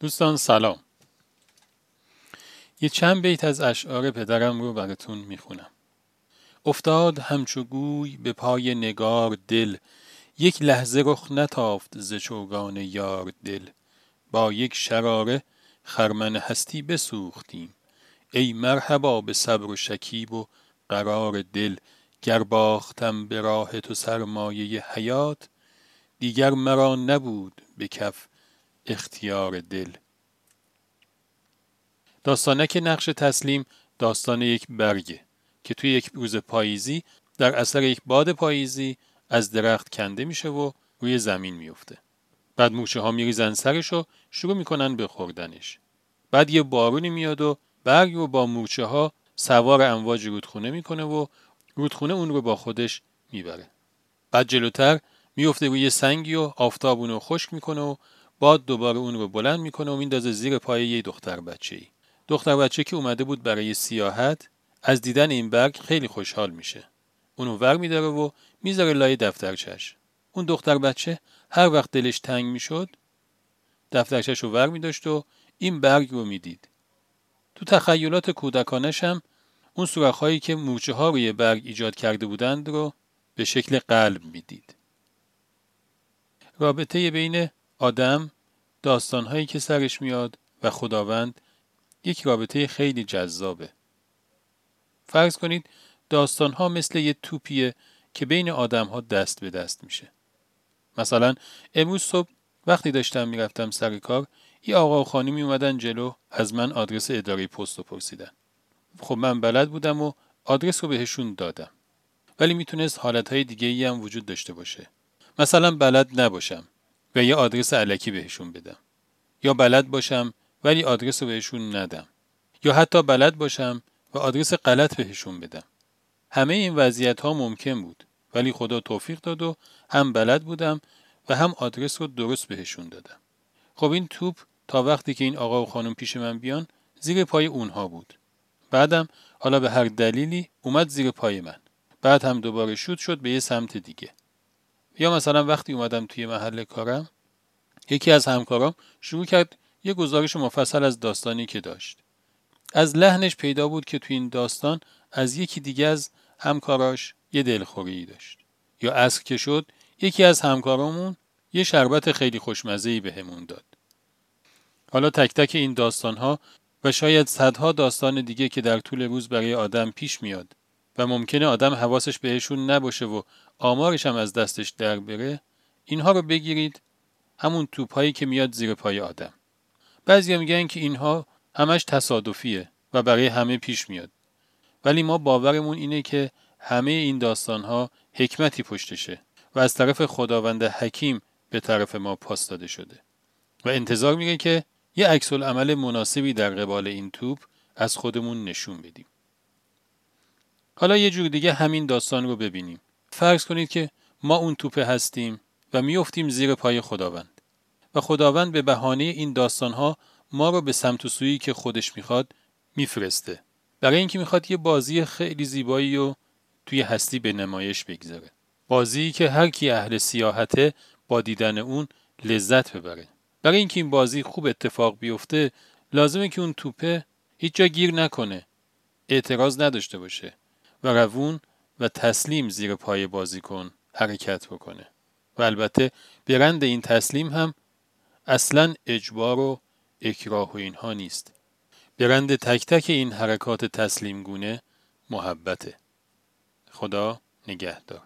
دوستان سلام. یه چند بیت از اشعار پدرم رو براتون می‌خونم. افتاد همچو گوی به پای نگار دل یک لحظه رخ نتافت ز چوگان یار دل. با یک شراره خرمن هستی بسوختیم. ای مرحبا به صبر و شکیب و قرار دل گر باختم به راه تو سرمایه حیات دیگر مرا نبود به کف اختیار دل داستانک نقش تسلیم داستان یک برگه که توی یک روز پاییزی در اثر یک باد پاییزی از درخت کنده میشه و روی زمین میفته. بعد موشه ها میریزن سرش و شروع می‌کنن به خوردنش. بعد یه بارونی میاد و برگ رو با موچه ها سوار امواج رودخونه می‌کنه و رودخونه اون رو با خودش می‌بره. بعد جلوتر میفته روی سنگی و آفتاب اون رو خشک می‌کنه و باد دوباره اون رو بلند می‌کنه و میندازه زیر پای یه دختر بچه ای. دختر بچه که اومده بود برای سیاحت از دیدن این برگ خیلی خوشحال میشه. اونو ور میداره و می‌ذاره لای دفترچش. اون دختر بچه هر وقت دلش تنگ می‌شد دفترچش رو ور میداشت و این برگ رو می‌دید. تو تخیلات کودکانش هم اون سوراخ‌هایی که مورچه ها روی برگ ایجاد کرده بودند رو به شکل قلب می‌دید. رابطه بین آدم داستانهایی که سرش میاد و خداوند یک رابطه خیلی جذابه. فرض کنید داستان ها مثل یه توپیه که بین آدم ها دست به دست میشه. مثلا امروز صبح وقتی داشتم می‌رفتم سر کار یه آقا و خانمی اومدن جلو از من آدرس اداره پست رو پرسیدن. خب من بلد بودم و آدرس رو بهشون دادم. ولی می‌تونست حالتهای دیگه ای هم وجود داشته باشه. مثلا بلد نباشم و یه آدرس علکی بهشون بدم. یا بلد باشم ولی آدرس رو بهشون ندم. یا حتی بلد باشم و آدرس غلط بهشون بدم. همه این وضعیت ها ممکن بود ولی خدا توفیق داد و هم بلد بودم و هم آدرس رو درست بهشون دادم. خب این توپ تا وقتی که این آقا و خانم پیش من بیان زیر پای اونها بود. بعدم حالا به هر دلیلی اومد زیر پای من. بعد هم دوباره شود شد به یه سمت دیگه. یا مثلا وقتی اومدم توی محل کارم یکی از همکارام شروع کرد یه گزارش مفصل از داستانی که داشت. از لحنش پیدا بود که تو این داستان از یکی دیگه از همکاراش یه دلخوری داشت. یا عصر که شد یکی از همکارامون یه شربت خیلی خوشمزه به بهمون داد. حالا تک تک این داستان ها و شاید صدها داستان دیگه که در طول روز برای آدم پیش میاد و ممکنه آدم حواسش بهشون نباشه و آمارش هم از دستش در بره اینها رو بگیرید همون توپهایی که میاد زیر پای آدم. بعضی میگن که اینها همش تصادفیه و برای همه پیش میاد. ولی ما باورمون اینه که همه این داستانها حکمتی پشتشه و از طرف خداوند حکیم به طرف ما پاس داده شده. و انتظار میگه که یه عکس عمل مناسبی در قبال این توپ از خودمون نشون بدیم. حالا یه جور دیگه همین داستان رو ببینیم. فرض کنید که ما اون توپه هستیم و میافتیم زیر پای خداوند. و خداوند به بهانه این داستانها ما رو به سمت و سویی که خودش می‌خواد میفرسته. برای اینکه می‌خواد یه بازی خیلی زیبایی رو توی هستی به نمایش بگذاره. بازی که هر کی اهل سیاحته با دیدن اون لذت ببره. برای اینکه این بازی خوب اتفاق بیفته لازمه که اون توپه هیچ جا گیر نکنه. اعتراض نداشته باشه و روون و تسلیم زیر پای بازیکن حرکت بکنه. و البته برند این تسلیم هم اصلا اجبار و اکراه و اینها نیست. برند تک تک این حرکات تسلیم گونه محبته. خدا نگهدار.